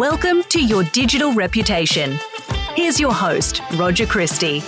Welcome to Your Digital Reputation. Here's your host, Roger Christie.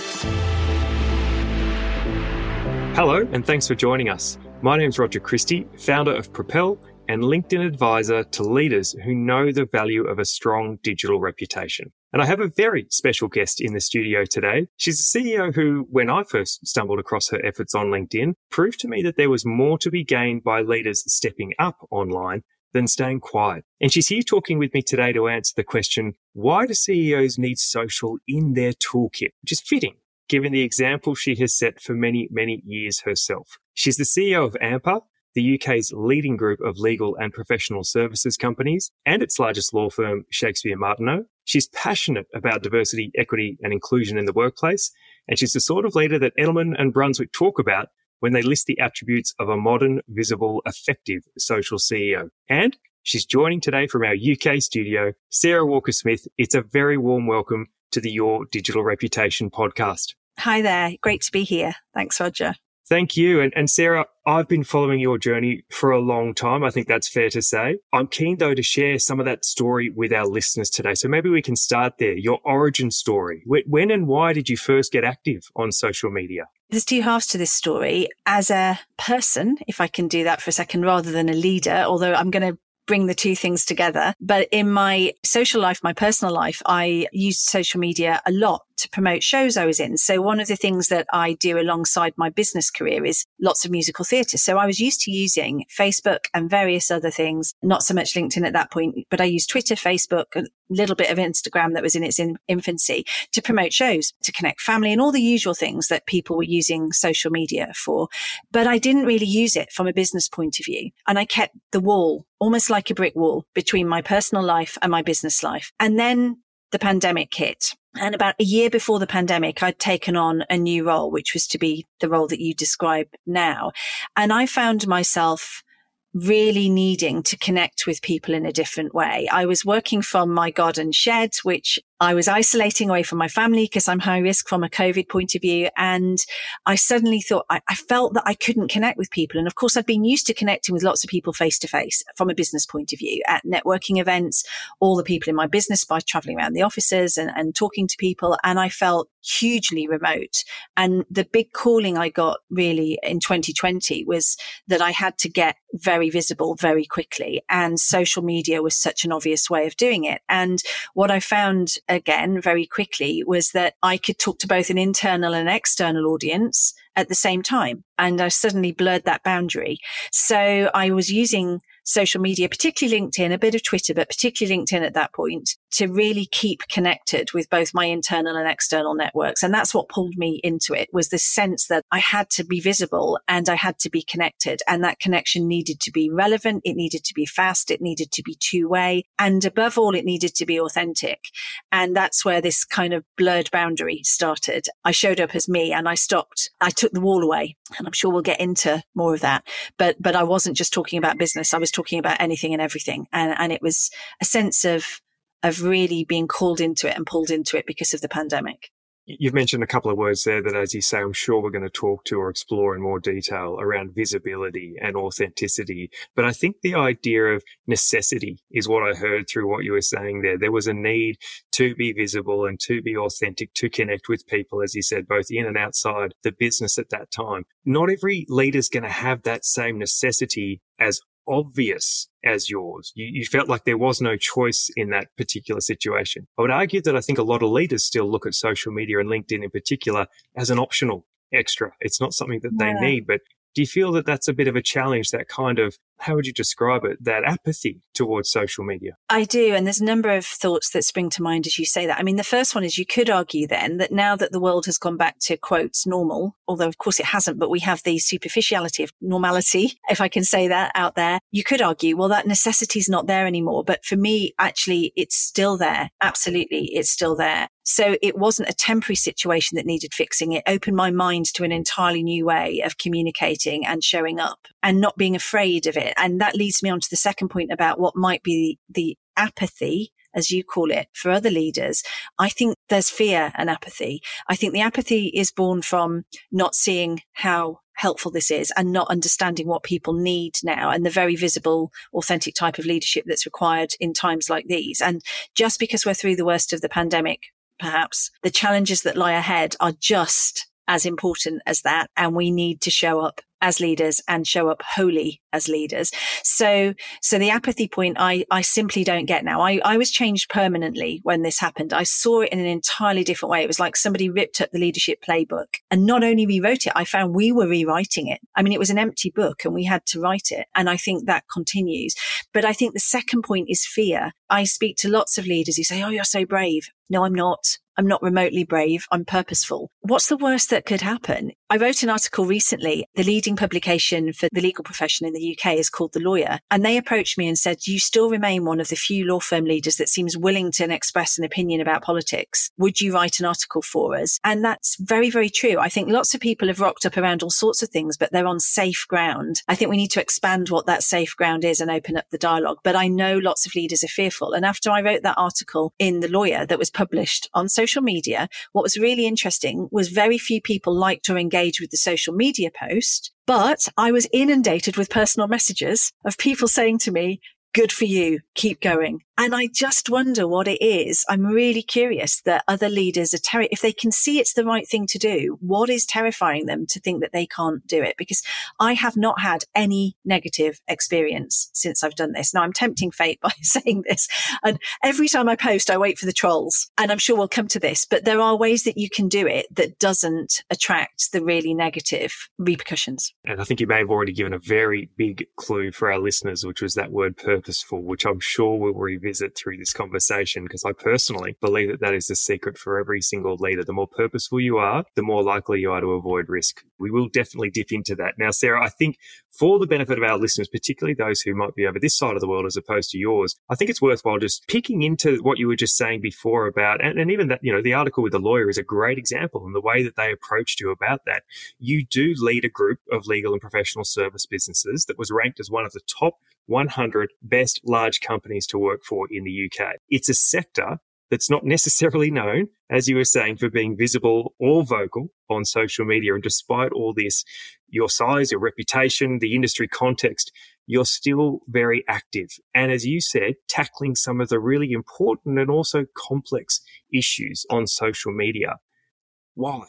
Hello, and thanks for joining us. My name's Roger Christie, founder of Propel and LinkedIn advisor to leaders who know the value of a strong digital reputation. And I have a very special guest in the studio today. She's a CEO who, when I first stumbled across her efforts on LinkedIn, proved to me that there was more to be gained by leaders stepping up online than staying quiet. And she's here talking with me today to answer the question, why do CEOs need social in their toolkit? Which is fitting given the example she has set for many, many years herself. She's the CEO of Ampa, the UK's leading group of legal and professional services companies, and its largest law firm, Shakespeare Martineau. She's passionate about diversity, equity, and inclusion in the workplace, and she's the sort of leader that Edelman and Brunswick talk about when they list the attributes of a modern, visible, effective social CEO. And she's joining today from our UK studio, Sarah Walker Smith. It's a very warm welcome to the Your Digital Reputation podcast. Hi there. Great to be here. Thanks, Roger. Thank you. And, and, Sarah, I've been following your journey for a long time. I think that's fair to say. I'm keen, though, to share some of that story with our listeners today. So maybe we can start there. Your origin story. When and why did you first get active on social media? There's two halves to this story. As a person, if I can do that for a second, rather than a leader, although I'm going to bring the two things together. But in my social life, my personal life, I used social media a lot to promote shows I was in. So one of the things that I do alongside my business career is lots of musical theatre. So I was used to using Facebook and various other things, not so much LinkedIn at that point, but I used Twitter, Facebook, a little bit of Instagram that was in its in- infancy to promote shows, to connect family and all the usual things that people were using social media for. But I didn't really use it from a business point of view. And I kept the wall almost like a brick wall between my personal life and my business life. And then the pandemic hit. And about a year before the pandemic, I'd taken on a new role, which was to be the role that you describe now. And I found myself really needing to connect with people in a different way. I was working from my garden shed, which I was isolating away from my family because I'm high risk from a COVID point of view. And I suddenly thought I, I, felt that I couldn't connect with people. And of course, I'd been used to connecting with lots of people face to face from a business point of view at networking events, all the people in my business by traveling around the offices and, and talking to people. And I felt hugely remote. And the big calling I got really in 2020 was that I had to get very visible very quickly. And social media was such an obvious way of doing it. And what I found again very quickly was that I could talk to both an internal and external audience at the same time. And I suddenly blurred that boundary. So I was using social media, particularly LinkedIn, a bit of Twitter, but particularly LinkedIn at that point to really keep connected with both my internal and external networks. And that's what pulled me into it was the sense that I had to be visible and I had to be connected and that connection needed to be relevant. It needed to be fast. It needed to be two way. And above all, it needed to be authentic. And that's where this kind of blurred boundary started. I showed up as me and I stopped. I took the wall away and I'm sure we'll get into more of that. But, but I wasn't just talking about business. I was talking about anything and everything. And, and it was a sense of, of really being called into it and pulled into it because of the pandemic. You've mentioned a couple of words there that, as you say, I'm sure we're going to talk to or explore in more detail around visibility and authenticity. But I think the idea of necessity is what I heard through what you were saying there. There was a need to be visible and to be authentic, to connect with people, as you said, both in and outside the business at that time. Not every leader's going to have that same necessity as obvious as yours. You, you, felt like there was no choice in that particular situation. I would argue that I think a lot of leaders still look at social media and LinkedIn in particular as an optional extra. It's not something that yeah. they need, but do you feel that that's a bit of a challenge, that kind of, how would you describe it, that apathy towards social media? I do. And there's a number of thoughts that spring to mind as you say that. I mean, the first one is you could argue then that now that the world has gone back to quotes normal, although of course it hasn't, but we have the superficiality of normality, if I can say that out there, you could argue, well, that necessity is not there anymore. But for me, actually, it's still there. Absolutely. It's still there. So it wasn't a temporary situation that needed fixing. It opened my mind to an entirely new way of communicating and showing up and not being afraid of it. And that leads me on to the second point about what might be the apathy as you call it, for other leaders, I think there's fear and apathy. I think the apathy is born from not seeing how helpful this is and not understanding what people need now and the very visible, authentic type of leadership that's required in times like these. And just because we're through the worst of the pandemic, perhaps the challenges that lie ahead are just as important as that. And we need to show up as leaders and show up wholly as leaders. So, so the apathy point, I, I simply don't get now. I, I was changed permanently when this happened. I saw it in an entirely different way. It was like somebody ripped up the leadership playbook and not only rewrote it, I found we were rewriting it. I mean, it was an empty book and we had to write it. And I think that continues. But I think the second point is fear. I speak to lots of leaders who say, Oh, you're so brave. No, I'm not. I'm not remotely brave. I'm purposeful. What's the worst that could happen? I wrote an article recently. The leading publication for the legal profession in the UK is called The Lawyer. And they approached me and said, you still remain one of the few law firm leaders that seems willing to express an opinion about politics. Would you write an article for us? And that's very, very true. I think lots of people have rocked up around all sorts of things, but they're on safe ground. I think we need to expand what that safe ground is and open up the dialogue. But I know lots of leaders are fearful. And after I wrote that article in The Lawyer that was published on social social media, what was really interesting was very few people liked or engaged with the social media post, but I was inundated with personal messages of people saying to me, good for you. Keep going. And I just wonder what it is. I'm really curious that other leaders are terrified. If they can see it's the right thing to do, what is terrifying them to think that they can't do it? Because I have not had any negative experience since I've done this. Now I'm tempting fate by saying this. And every time I post, I wait for the trolls and I'm sure we'll come to this, but there are ways that you can do it that doesn't attract the really negative repercussions. And I think you may have already given a very big clue for our listeners, which was that word purposeful, which I'm sure we will revisit through this conversation because I personally believe that that is the secret for every single leader. The more purposeful you are, the more likely you are to avoid risk. We will definitely dip into that. Now, Sarah, I think for the benefit of our listeners, particularly those who might be over this side of the world as opposed to yours, I think it's worthwhile just picking into what you were just saying before about, and, and even that, you know, the article with the lawyer is a great example and the way that they approached you about that. You do lead a group of legal and professional service businesses that was ranked as one of the top 100 best large companies to work for in the UK. It's a sector that's not necessarily known, as you were saying, for being visible or vocal on social media. And despite all this, your size, your reputation, the industry context, you're still very active. And as you said, tackling some of the really important and also complex issues on social media. Why?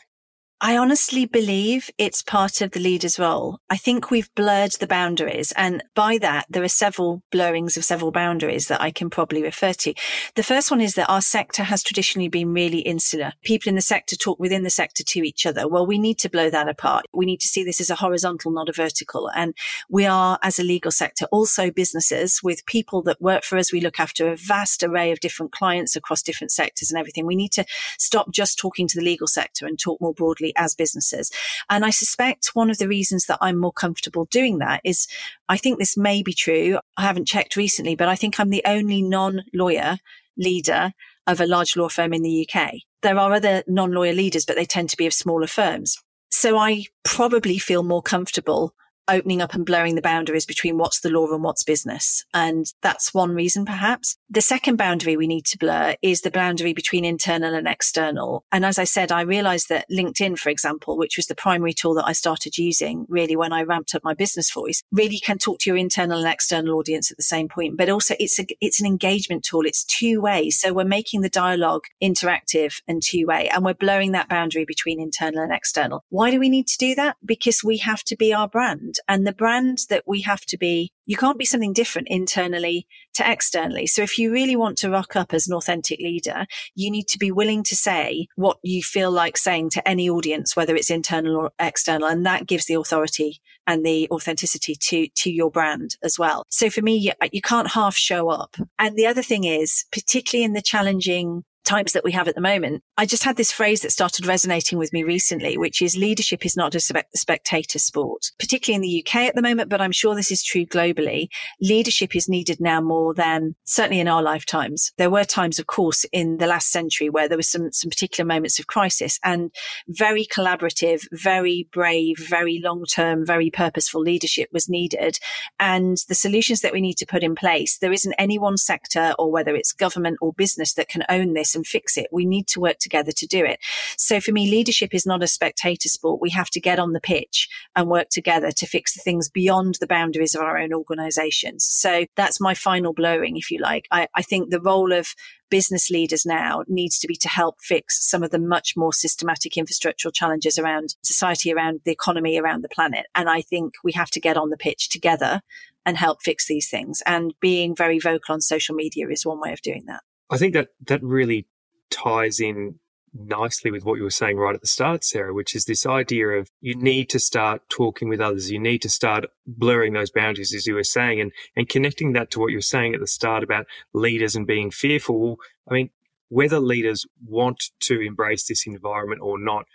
I honestly believe it's part of the leader's role. I think we've blurred the boundaries. And by that, there are several blurrings of several boundaries that I can probably refer to. The first one is that our sector has traditionally been really insular. People in the sector talk within the sector to each other. Well, we need to blow that apart. We need to see this as a horizontal, not a vertical. And we are, as a legal sector, also businesses with people that work for us. We look after a vast array of different clients across different sectors and everything. We need to stop just talking to the legal sector and talk more broadly as businesses. And I suspect one of the reasons that I'm more comfortable doing that is I think this may be true. I haven't checked recently, but I think I'm the only non lawyer leader of a large law firm in the UK. There are other non lawyer leaders, but they tend to be of smaller firms. So I probably feel more comfortable opening up and blurring the boundaries between what's the law and what's business. And that's one reason, perhaps. The second boundary we need to blur is the boundary between internal and external. And as I said, I realized that LinkedIn, for example, which was the primary tool that I started using really when I ramped up my business voice, really can talk to your internal and external audience at the same point. But also it's a, it's an engagement tool. It's two way. So we're making the dialogue interactive and two way and we're blurring that boundary between internal and external. Why do we need to do that? Because we have to be our brand brand and the brand that we have to be, you can't be something different internally to externally. So if you really want to rock up as an authentic leader, you need to be willing to say what you feel like saying to any audience, whether it's internal or external. And that gives the authority and the authenticity to, to your brand as well. So for me, you, you can't half show up. And the other thing is, particularly in the challenging times that we have at the moment. I just had this phrase that started resonating with me recently, which is leadership is not a spectator sport, particularly in the UK at the moment, but I'm sure this is true globally. Leadership is needed now more than certainly in our lifetimes. There were times, of course, in the last century where there was some, some particular moments of crisis and very collaborative, very brave, very long term, very purposeful leadership was needed. And the solutions that we need to put in place, there isn't any one sector or whether it's government or business that can own this and fix it. We need to work together to do it. So for me, leadership is not a spectator sport. We have to get on the pitch and work together to fix the things beyond the boundaries of our own organizations. So that's my final blowing, if you like. I, I think the role of business leaders now needs to be to help fix some of the much more systematic infrastructural challenges around society, around the economy, around the planet. And I think we have to get on the pitch together and help fix these things. And being very vocal on social media is one way of doing that. I think that that really ties in nicely with what you were saying right at the start, Sarah, which is this idea of you need to start talking with others. You need to start blurring those boundaries, as you were saying, and, and connecting that to what you were saying at the start about leaders and being fearful. I mean, whether leaders want to embrace this environment or not,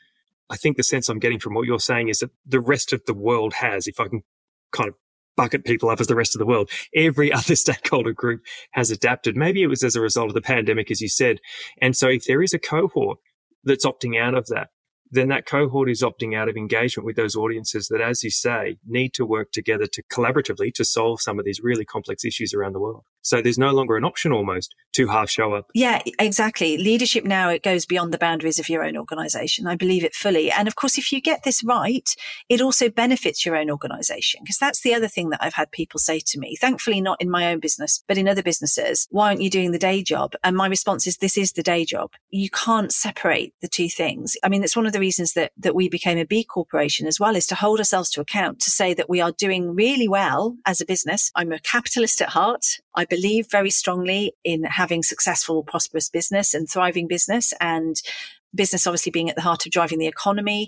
I think the sense I'm getting from what you're saying is that the rest of the world has, if I can kind of bucket people up as the rest of the world. Every other stakeholder group has adapted. Maybe it was as a result of the pandemic, as you said. And so if there is a cohort that's opting out of that, then that cohort is opting out of engagement with those audiences that, as you say, need to work together to collaboratively to solve some of these really complex issues around the world. So there's no longer an option almost to half show up. Yeah, exactly. Leadership now, it goes beyond the boundaries of your own organization. I believe it fully. And of course, if you get this right, it also benefits your own organization. Because that's the other thing that I've had people say to me, thankfully not in my own business, but in other businesses. Why aren't you doing the day job? And my response is, this is the day job. You can't separate the two things. I mean, it's one of the reasons that, that we became a B corporation as well is to hold ourselves to account to say that we are doing really well as a business. I'm a capitalist at heart. I believe very strongly in having successful, prosperous business and thriving business and business obviously being at the heart of driving the economy.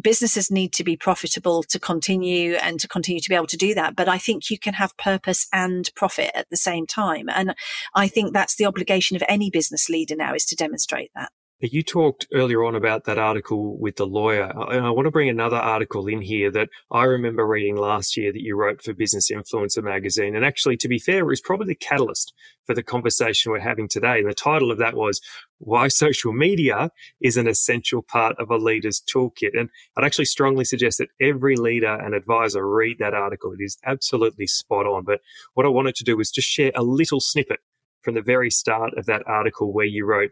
Businesses need to be profitable to continue and to continue to be able to do that. But I think you can have purpose and profit at the same time. And I think that's the obligation of any business leader now is to demonstrate that. You talked earlier on about that article with the lawyer, and I want to bring another article in here that I remember reading last year that you wrote for Business Influencer magazine. And actually, to be fair, it was probably the catalyst for the conversation we're having today. And the title of that was Why Social Media is an Essential Part of a Leader's Toolkit. And I'd actually strongly suggest that every leader and advisor read that article. It is absolutely spot on. But what I wanted to do was just share a little snippet from the very start of that article where you wrote,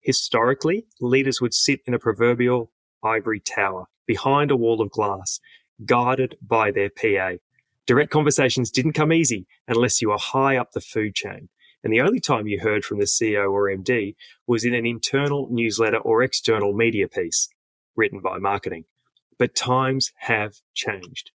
Historically, leaders would sit in a proverbial ivory tower behind a wall of glass, guarded by their PA. Direct conversations didn't come easy unless you were high up the food chain. And the only time you heard from the CEO or MD was in an internal newsletter or external media piece written by marketing. But times have changed.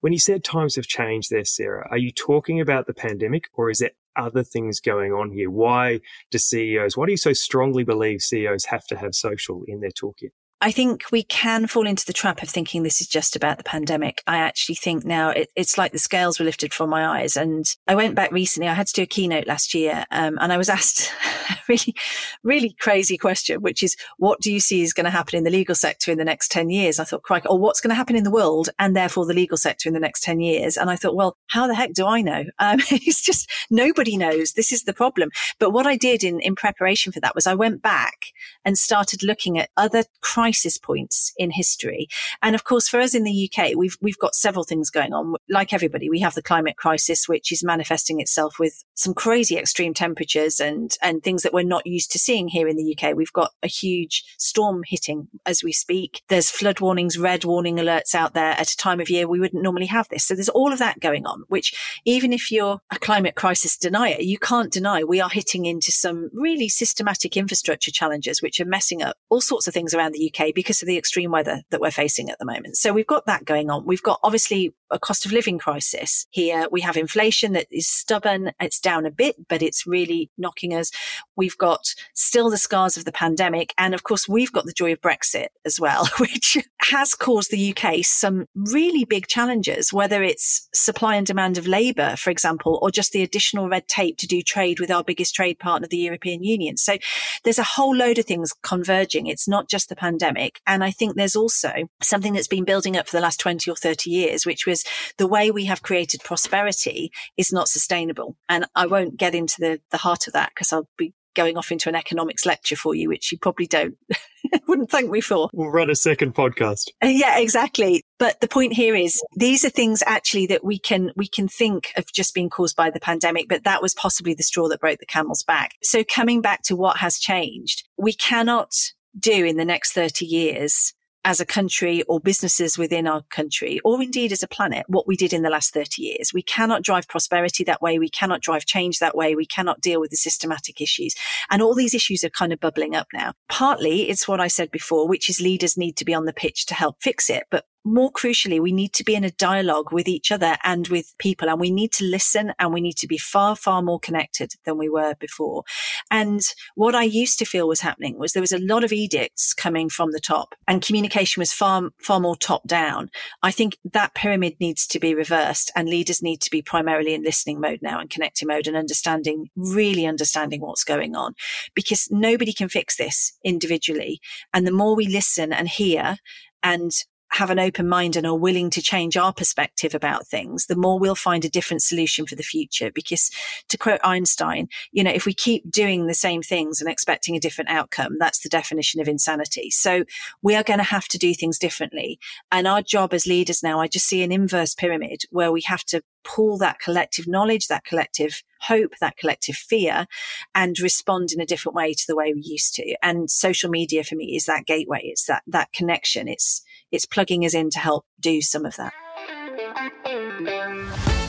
When you said times have changed there, Sarah, are you talking about the pandemic or is it other things going on here? Why do CEOs, why do you so strongly believe CEOs have to have social in their toolkit? I think we can fall into the trap of thinking this is just about the pandemic. I actually think now it, it's like the scales were lifted from my eyes. And I went back recently. I had to do a keynote last year, um, and I was asked a really, really crazy question, which is, what do you see is going to happen in the legal sector in the next 10 years? I thought, crikey, or what's going to happen in the world and therefore the legal sector in the next 10 years? And I thought, well, how the heck do I know? Um, it's just nobody knows. This is the problem. But what I did in, in preparation for that was I went back and started looking at other crimes crisis points in history. And of course, for us in the UK, we've, we've got several things going on. Like everybody, we have the climate crisis, which is manifesting itself with some crazy extreme temperatures and, and things that we're not used to seeing here in the UK. We've got a huge storm hitting as we speak. There's flood warnings, red warning alerts out there at a time of year we wouldn't normally have this. So there's all of that going on, which even if you're a climate crisis denier, you can't deny we are hitting into some really systematic infrastructure challenges, which are messing up all sorts of things around the UK Because of the extreme weather that we're facing at the moment. So we've got that going on. We've got obviously a cost of living crisis here. We have inflation that is stubborn. It's down a bit, but it's really knocking us. We've got still the scars of the pandemic. And of course, we've got the joy of Brexit as well, which has caused the UK some really big challenges, whether it's supply and demand of labour, for example, or just the additional red tape to do trade with our biggest trade partner, the European Union. So there's a whole load of things converging. It's not just the pandemic. And I think there's also something that's been building up for the last 20 or 30 years, which was the way we have created prosperity is not sustainable. And I won't get into the, the heart of that because I'll be going off into an economics lecture for you, which you probably don't, wouldn't thank me for. We'll run a second podcast. Uh, yeah, exactly. But the point here is these are things actually that we can, we can think of just being caused by the pandemic, but that was possibly the straw that broke the camel's back. So coming back to what has changed, we cannot do in the next 30 years as a country or businesses within our country, or indeed as a planet, what we did in the last 30 years. We cannot drive prosperity that way. We cannot drive change that way. We cannot deal with the systematic issues. And all these issues are kind of bubbling up now. Partly it's what I said before, which is leaders need to be on the pitch to help fix it. But more crucially, we need to be in a dialogue with each other and with people, and we need to listen and we need to be far, far more connected than we were before. And what I used to feel was happening was there was a lot of edicts coming from the top and communication was far, far more top down. I think that pyramid needs to be reversed and leaders need to be primarily in listening mode now and connecting mode and understanding, really understanding what's going on because nobody can fix this individually. And the more we listen and hear and have an open mind and are willing to change our perspective about things, the more we'll find a different solution for the future. Because to quote Einstein, you know, if we keep doing the same things and expecting a different outcome, that's the definition of insanity. So we are going to have to do things differently. And our job as leaders now, I just see an inverse pyramid where we have to pull that collective knowledge, that collective hope, that collective fear and respond in a different way to the way we used to. And social media for me is that gateway. It's that, that connection. It's, it's plugging us in to help do some of that.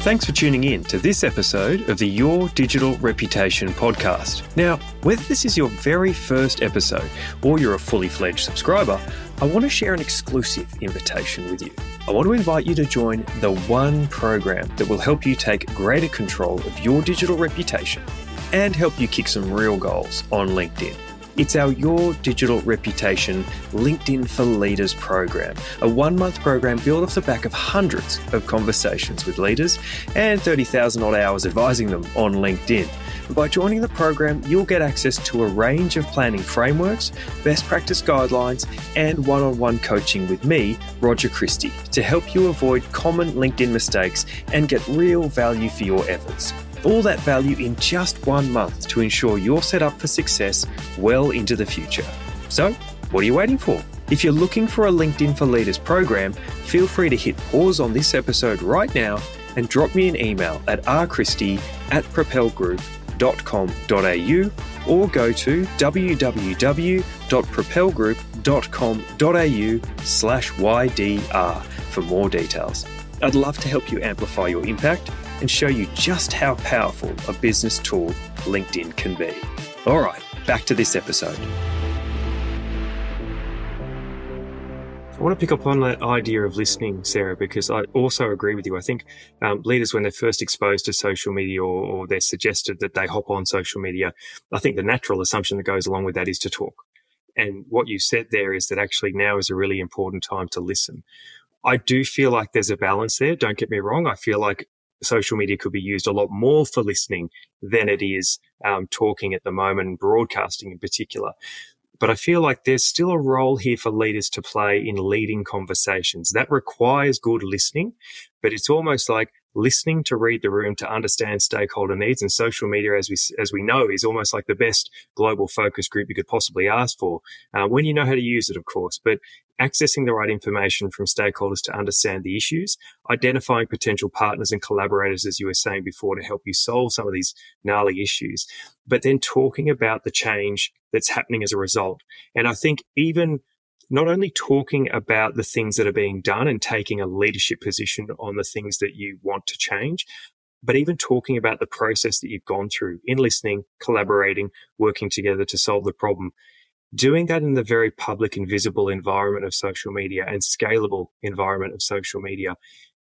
Thanks for tuning in to this episode of the Your Digital Reputation podcast. Now, whether this is your very first episode or you're a fully fledged subscriber, I want to share an exclusive invitation with you. I want to invite you to join the one program that will help you take greater control of your digital reputation and help you kick some real goals on LinkedIn. It's our Your Digital Reputation LinkedIn for Leaders program, a one month program built off the back of hundreds of conversations with leaders and 30,000 odd hours advising them on LinkedIn. By joining the program, you'll get access to a range of planning frameworks, best practice guidelines, and one on one coaching with me, Roger Christie, to help you avoid common LinkedIn mistakes and get real value for your efforts. All that value in just one month to ensure you're set up for success well into the future. So, what are you waiting for? If you're looking for a LinkedIn for Leaders program, feel free to hit pause on this episode right now and drop me an email at rchristie at propelgroup.com.au or go to www.propelgroup.com.au slash YDR for more details. I'd love to help you amplify your impact and show you just how powerful a business tool LinkedIn can be. All right, back to this episode. I want to pick up on that idea of listening, Sarah, because I also agree with you. I think um, leaders, when they're first exposed to social media or, or they're suggested that they hop on social media, I think the natural assumption that goes along with that is to talk. And what you said there is that actually now is a really important time to listen. I do feel like there's a balance there. Don't get me wrong. I feel like social media could be used a lot more for listening than it is um, talking at the moment, broadcasting in particular. But I feel like there's still a role here for leaders to play in leading conversations. That requires good listening, but it's almost like listening to read the room to understand stakeholder needs and social media as we as we know is almost like the best global focus group you could possibly ask for. Uh, when you know how to use it of course but accessing the right information from stakeholders to understand the issues identifying potential partners and collaborators as you were saying before to help you solve some of these gnarly issues but then talking about the change that's happening as a result. And i think even not only talking about the things that are being done and taking a leadership position on the things that you want to change, but even talking about the process that you've gone through in listening, collaborating, working together to solve the problem. Doing that in the very public and visible environment of social media and scalable environment of social media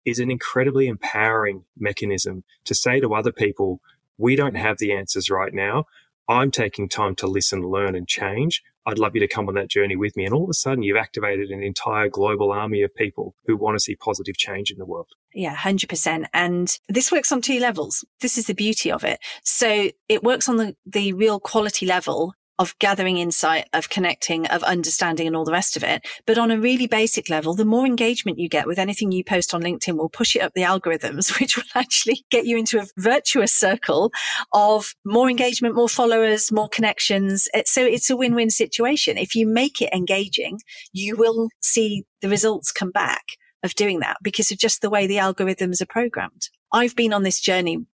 is an incredibly empowering mechanism to say to other people, we don't have the answers right now. I'm taking time to listen, learn, and change. I'd love you to come on that journey with me. And all of a sudden, you've activated an entire global army of people who want to see positive change in the world. Yeah, 100%. And this works on two levels. This is the beauty of it. So it works on the, the real quality level of gathering insight, of connecting, of understanding and all the rest of it. But on a really basic level, the more engagement you get with anything you post on LinkedIn will push it up the algorithms, which will actually get you into a virtuous circle of more engagement, more followers, more connections. So it's a win-win situation. If you make it engaging, you will see the results come back of doing that because of just the way the algorithms are programmed. I've been on this journey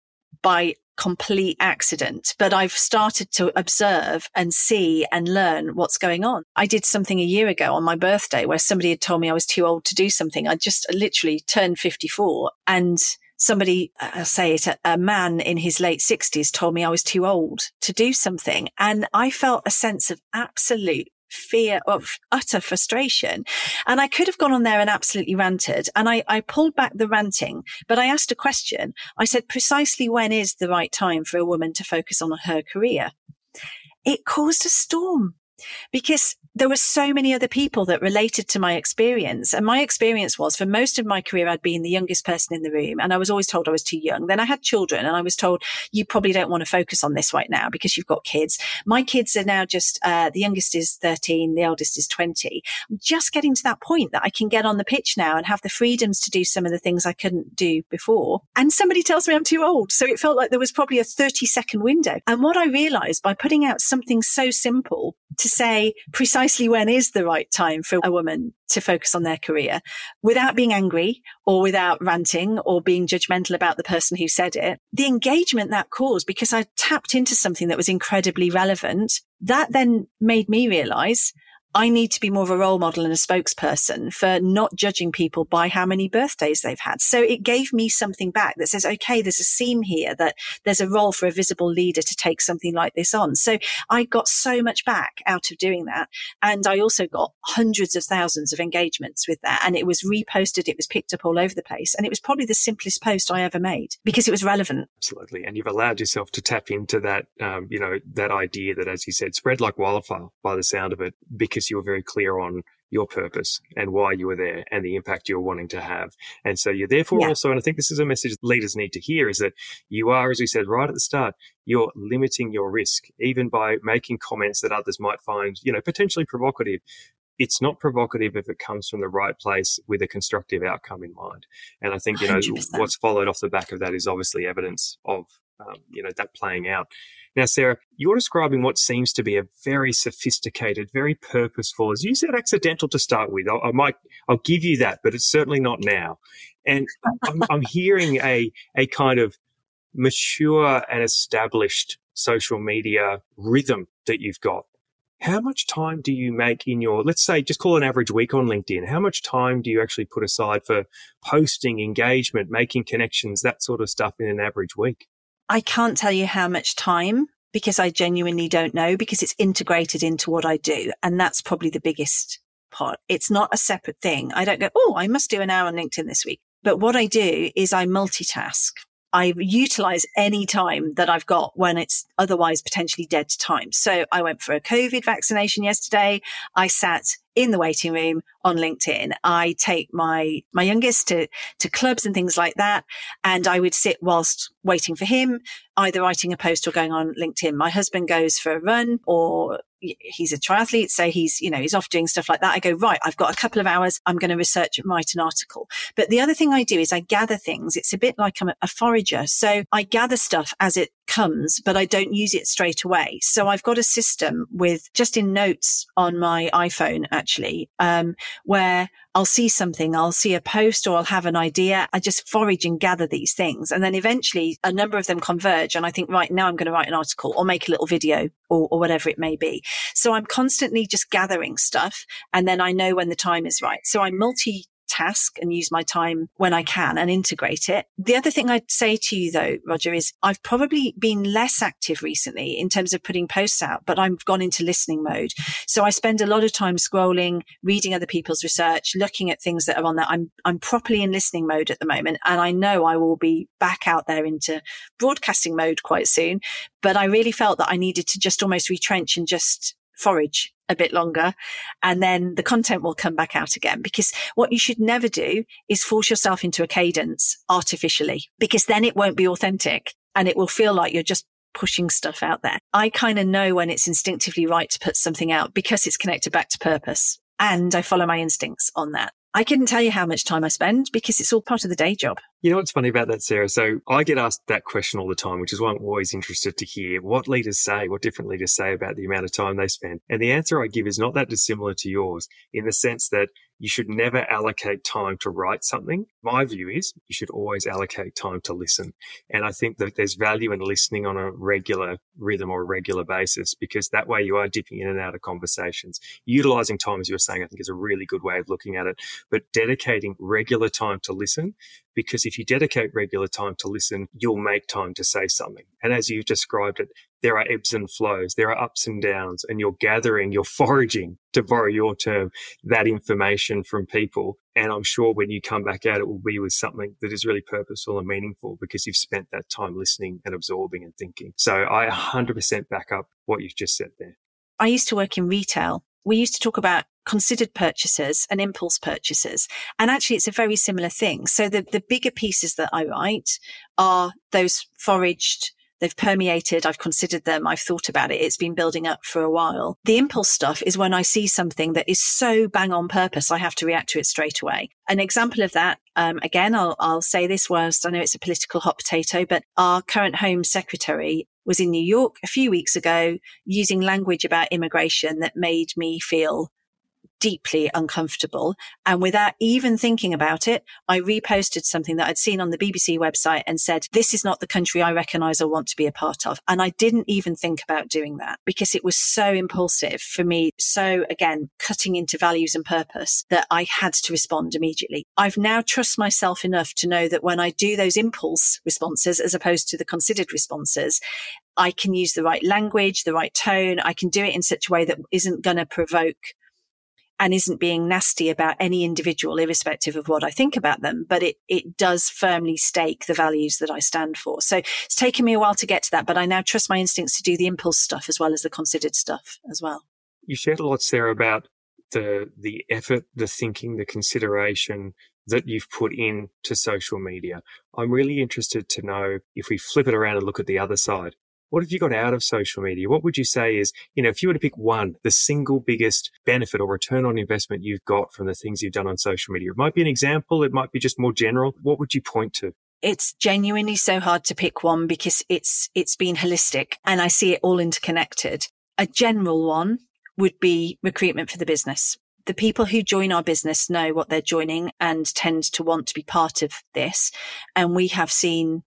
by complete accident, but I've started to observe and see and learn what's going on. I did something a year ago on my birthday where somebody had told me I was too old to do something. I just literally turned 54 and somebody, I'll say it, a, a man in his late sixties told me I was too old to do something. And I felt a sense of absolute fear of utter frustration. And I could have gone on there and absolutely ranted. And I, I pulled back the ranting, but I asked a question. I said, precisely when is the right time for a woman to focus on her career? It caused a storm because there were so many other people that related to my experience. And my experience was for most of my career, I'd been the youngest person in the room and I was always told I was too young. Then I had children and I was told, you probably don't want to focus on this right now because you've got kids. My kids are now just, uh, the youngest is 13, the eldest is 20. I'm just getting to that point that I can get on the pitch now and have the freedoms to do some of the things I couldn't do before. And somebody tells me I'm too old. So it felt like there was probably a 30 second window. And what I realized by putting out something so simple to say precisely when is the right time for a woman to focus on their career without being angry or without ranting or being judgmental about the person who said it. The engagement that caused because I tapped into something that was incredibly relevant. That then made me realize I need to be more of a role model and a spokesperson for not judging people by how many birthdays they've had. So it gave me something back that says, okay, there's a seam here that there's a role for a visible leader to take something like this on. So I got so much back out of doing that. And I also got hundreds of thousands of engagements with that. And it was reposted. It was picked up all over the place. And it was probably the simplest post I ever made because it was relevant. Absolutely. And you've allowed yourself to tap into that, um, you know, that idea that, as you said, spread like wildfire by the sound of it because you were very clear on your purpose and why you were there and the impact you're wanting to have. And so you're therefore yeah. also, and I think this is a message leaders need to hear is that you are, as we said right at the start, you're limiting your risk, even by making comments that others might find, you know, potentially provocative. It's not provocative if it comes from the right place with a constructive outcome in mind. And I think, you know, 100%. what's followed off the back of that is obviously evidence of, um, you know, that playing out. Now, Sarah, you're describing what seems to be a very sophisticated, very purposeful, as you said, accidental to start with. I, I might, I'll give you that, but it's certainly not now. And I'm, I'm hearing a, a kind of mature and established social media rhythm that you've got. How much time do you make in your, let's say, just call an average week on LinkedIn? How much time do you actually put aside for posting, engagement, making connections, that sort of stuff in an average week? I can't tell you how much time because I genuinely don't know because it's integrated into what I do. And that's probably the biggest part. It's not a separate thing. I don't go, Oh, I must do an hour on LinkedIn this week. But what I do is I multitask. I utilize any time that I've got when it's otherwise potentially dead time. So I went for a COVID vaccination yesterday. I sat in the waiting room on LinkedIn. I take my, my youngest to, to clubs and things like that. And I would sit whilst waiting for him, either writing a post or going on LinkedIn. My husband goes for a run or he's a triathlete. So he's, you know, he's off doing stuff like that. I go, right, I've got a couple of hours. I'm going to research and write an article. But the other thing I do is I gather things. It's a bit like I'm a forager. So I gather stuff as it comes, but I don't use it straight away. So I've got a system with just in notes on my iPhone, actually, um, where I'll see something, I'll see a post or I'll have an idea. I just forage and gather these things. And then eventually a number of them converge. And I think, right now I'm going to write an article or make a little video or, or whatever it may be. So I'm constantly just gathering stuff. And then I know when the time is right. So I'm multi task and use my time when I can and integrate it. The other thing I'd say to you though, Roger, is I've probably been less active recently in terms of putting posts out, but I've gone into listening mode. So I spend a lot of time scrolling, reading other people's research, looking at things that are on there. I'm, I'm properly in listening mode at the moment. And I know I will be back out there into broadcasting mode quite soon. But I really felt that I needed to just almost retrench and just forage a bit longer and then the content will come back out again because what you should never do is force yourself into a cadence artificially because then it won't be authentic and it will feel like you're just pushing stuff out there. I kind of know when it's instinctively right to put something out because it's connected back to purpose. And I follow my instincts on that. I couldn't tell you how much time I spend because it's all part of the day job. You know what's funny about that, Sarah? So I get asked that question all the time, which is why I'm always interested to hear what leaders say, what different leaders say about the amount of time they spend. And the answer I give is not that dissimilar to yours in the sense that you should never allocate time to write something. My view is you should always allocate time to listen. And I think that there's value in listening on a regular rhythm or a regular basis because that way you are dipping in and out of conversations. Utilizing time, as you were saying, I think is a really good way of looking at it, but dedicating regular time to listen because if you dedicate regular time to listen, you'll make time to say something. And as you've described it, there are ebbs and flows, there are ups and downs, and you're gathering, you're foraging, to borrow your term, that information from people. And I'm sure when you come back out, it will be with something that is really purposeful and meaningful because you've spent that time listening and absorbing and thinking. So I 100% back up what you've just said there. I used to work in retail. We used to talk about considered purchases and impulse purchases. And actually, it's a very similar thing. So the, the bigger pieces that I write are those foraged They've permeated. I've considered them. I've thought about it. It's been building up for a while. The impulse stuff is when I see something that is so bang on purpose, I have to react to it straight away. An example of that, um, again, I'll, I'll say this whilst I know it's a political hot potato, but our current Home Secretary was in New York a few weeks ago using language about immigration that made me feel deeply uncomfortable. And without even thinking about it, I reposted something that I'd seen on the BBC website and said, this is not the country I recognize or want to be a part of. And I didn't even think about doing that because it was so impulsive for me. So again, cutting into values and purpose that I had to respond immediately. I've now trust myself enough to know that when I do those impulse responses, as opposed to the considered responses, I can use the right language, the right tone. I can do it in such a way that isn't going to provoke and isn't being nasty about any individual, irrespective of what I think about them, but it, it does firmly stake the values that I stand for. So it's taken me a while to get to that, but I now trust my instincts to do the impulse stuff as well as the considered stuff as well. You shared a lot, Sarah, about the the effort, the thinking, the consideration that you've put in to social media. I'm really interested to know if we flip it around and look at the other side. What have you got out of social media? What would you say is, you know, if you were to pick one, the single biggest benefit or return on investment you've got from the things you've done on social media? It might be an example. It might be just more general. What would you point to? It's genuinely so hard to pick one because it's, it's been holistic and I see it all interconnected. A general one would be recruitment for the business. The people who join our business know what they're joining and tend to want to be part of this. And we have seen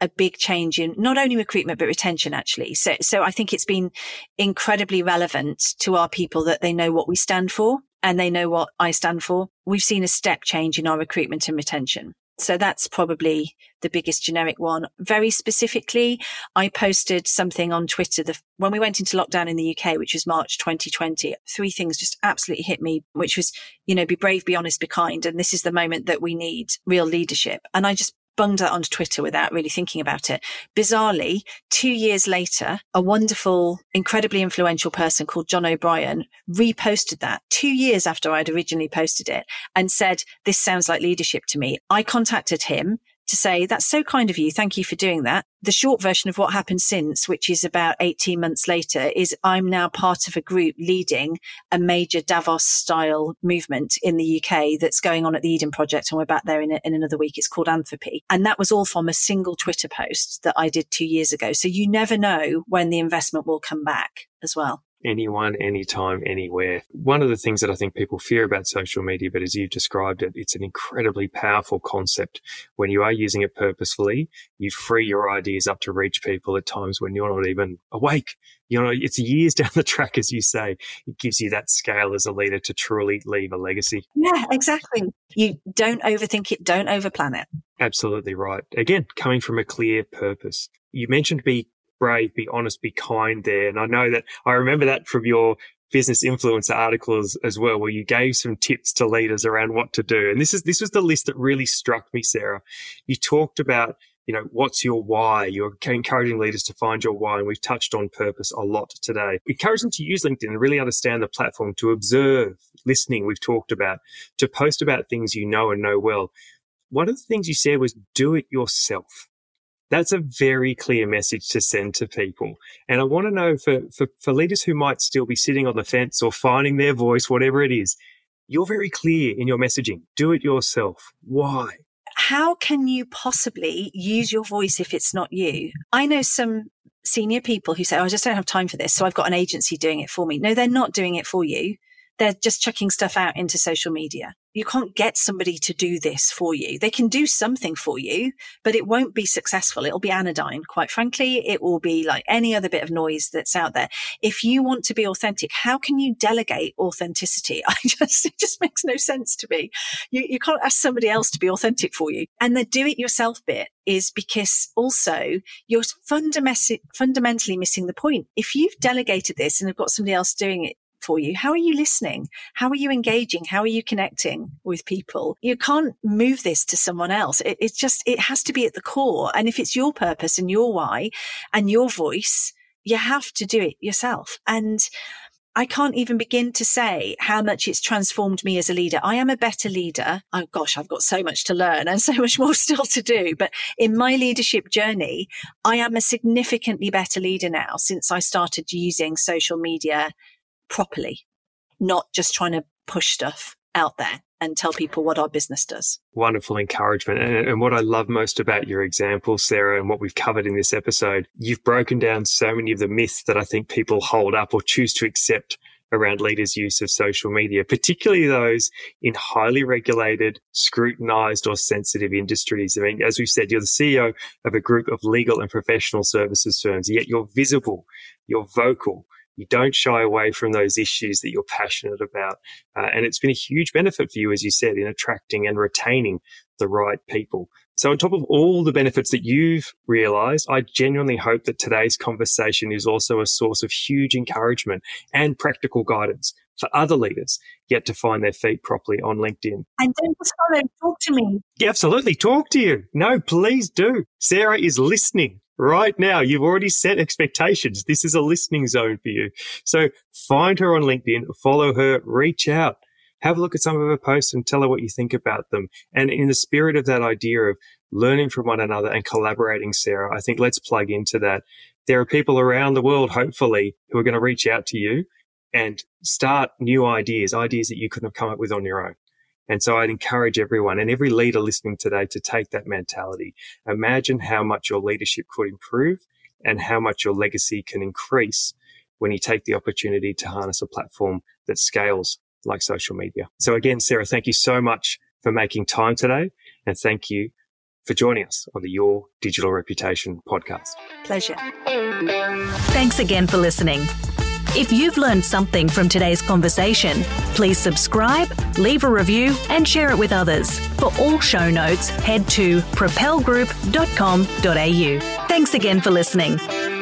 a big change in not only recruitment, but retention actually. So, so I think it's been incredibly relevant to our people that they know what we stand for and they know what I stand for. We've seen a step change in our recruitment and retention. So that's probably the biggest generic one. Very specifically, I posted something on Twitter the, when we went into lockdown in the UK, which was March 2020. Three things just absolutely hit me, which was, you know, be brave, be honest, be kind. And this is the moment that we need real leadership. And I just bunged that onto Twitter without really thinking about it. Bizarrely, two years later, a wonderful, incredibly influential person called John O'Brien reposted that two years after I'd originally posted it and said, this sounds like leadership to me. I contacted him to say, that's so kind of you. Thank you for doing that. The short version of what happened since, which is about 18 months later, is I'm now part of a group leading a major Davos style movement in the UK that's going on at the Eden Project. And we're back there in, a, in another week. It's called Anthropy. And that was all from a single Twitter post that I did two years ago. So you never know when the investment will come back as well anyone, anytime, anywhere. One of the things that I think people fear about social media, but as you've described it, it's an incredibly powerful concept. When you are using it purposefully, you free your ideas up to reach people at times when you're not even awake. You know, it's years down the track, as you say. It gives you that scale as a leader to truly leave a legacy. Yeah, exactly. You don't overthink it, don't overplan it. Absolutely right. Again, coming from a clear purpose. You mentioned be brave, be honest, be kind there. And I know that I remember that from your business influencer articles as well, where you gave some tips to leaders around what to do. And this is, this was the list that really struck me, Sarah. You talked about, you know, what's your why? You're encouraging leaders to find your why. And we've touched on purpose a lot today. Encourage them to use LinkedIn and really understand the platform to observe, listening, we've talked about, to post about things you know and know well. One of the things you said was do it yourself. That's a very clear message to send to people. And I want to know for, for, for leaders who might still be sitting on the fence or finding their voice, whatever it is, you're very clear in your messaging. Do it yourself. Why? How can you possibly use your voice if it's not you? I know some senior people who say, oh, I just don't have time for this. So I've got an agency doing it for me. No, they're not doing it for you they're just chucking stuff out into social media. You can't get somebody to do this for you. They can do something for you, but it won't be successful. It'll be anodyne. Quite frankly, it will be like any other bit of noise that's out there. If you want to be authentic, how can you delegate authenticity? I just, it just makes no sense to me. You, you can't ask somebody else to be authentic for you. And the do it yourself bit is because also you're fundamentally, fundamentally missing the point. If you've delegated this and have got somebody else doing it for you? How are you listening? How are you engaging? How are you connecting with people? You can't move this to someone else. It, it's just, it has to be at the core. And if it's your purpose and your why and your voice, you have to do it yourself. And I can't even begin to say how much it's transformed me as a leader. I am a better leader. Oh gosh, I've got so much to learn and so much more still to do. But in my leadership journey, I am a significantly better leader now since I started using social media properly, not just trying to push stuff out there and tell people what our business does. Wonderful encouragement. And, and, what I love most about your example, Sarah, and what we've covered in this episode, you've broken down so many of the myths that I think people hold up or choose to accept around leaders' use of social media, particularly those in highly regulated, scrutinized, or sensitive industries. I mean, as we've said, you're the CEO of a group of legal and professional services firms, yet you're visible, you're vocal, you don't shy away from those issues that you're passionate about. Uh, and it's been a huge benefit for you, as you said, in attracting and retaining the right people. So on top of all the benefits that you've realized, I genuinely hope that today's conversation is also a source of huge encouragement and practical guidance for other leaders yet to find their feet properly on LinkedIn. And don't just follow, talk to me. Yeah, absolutely. Talk to you. No, please do. Sarah is listening right now. You've already set expectations. This is a listening zone for you. So find her on LinkedIn, follow her, reach out, have a look at some of her posts and tell her what you think about them. And in the spirit of that idea of learning from one another and collaborating, Sarah, I think let's plug into that. There are people around the world, hopefully, who are going to reach out to you and start new ideas, ideas that you couldn't have come up with on your own. And so I'd encourage everyone and every leader listening today to take that mentality. Imagine how much your leadership could improve and how much your legacy can increase when you take the opportunity to harness a platform that scales like social media. So again, Sarah, thank you so much for making time today. And thank you for joining us on the Your Digital Reputation podcast. Pleasure. Thanks again for listening. If you've learned something from today's conversation, please subscribe, leave a review, and share it with others. For all show notes, head to propelgroup.com.au. Thanks again for listening.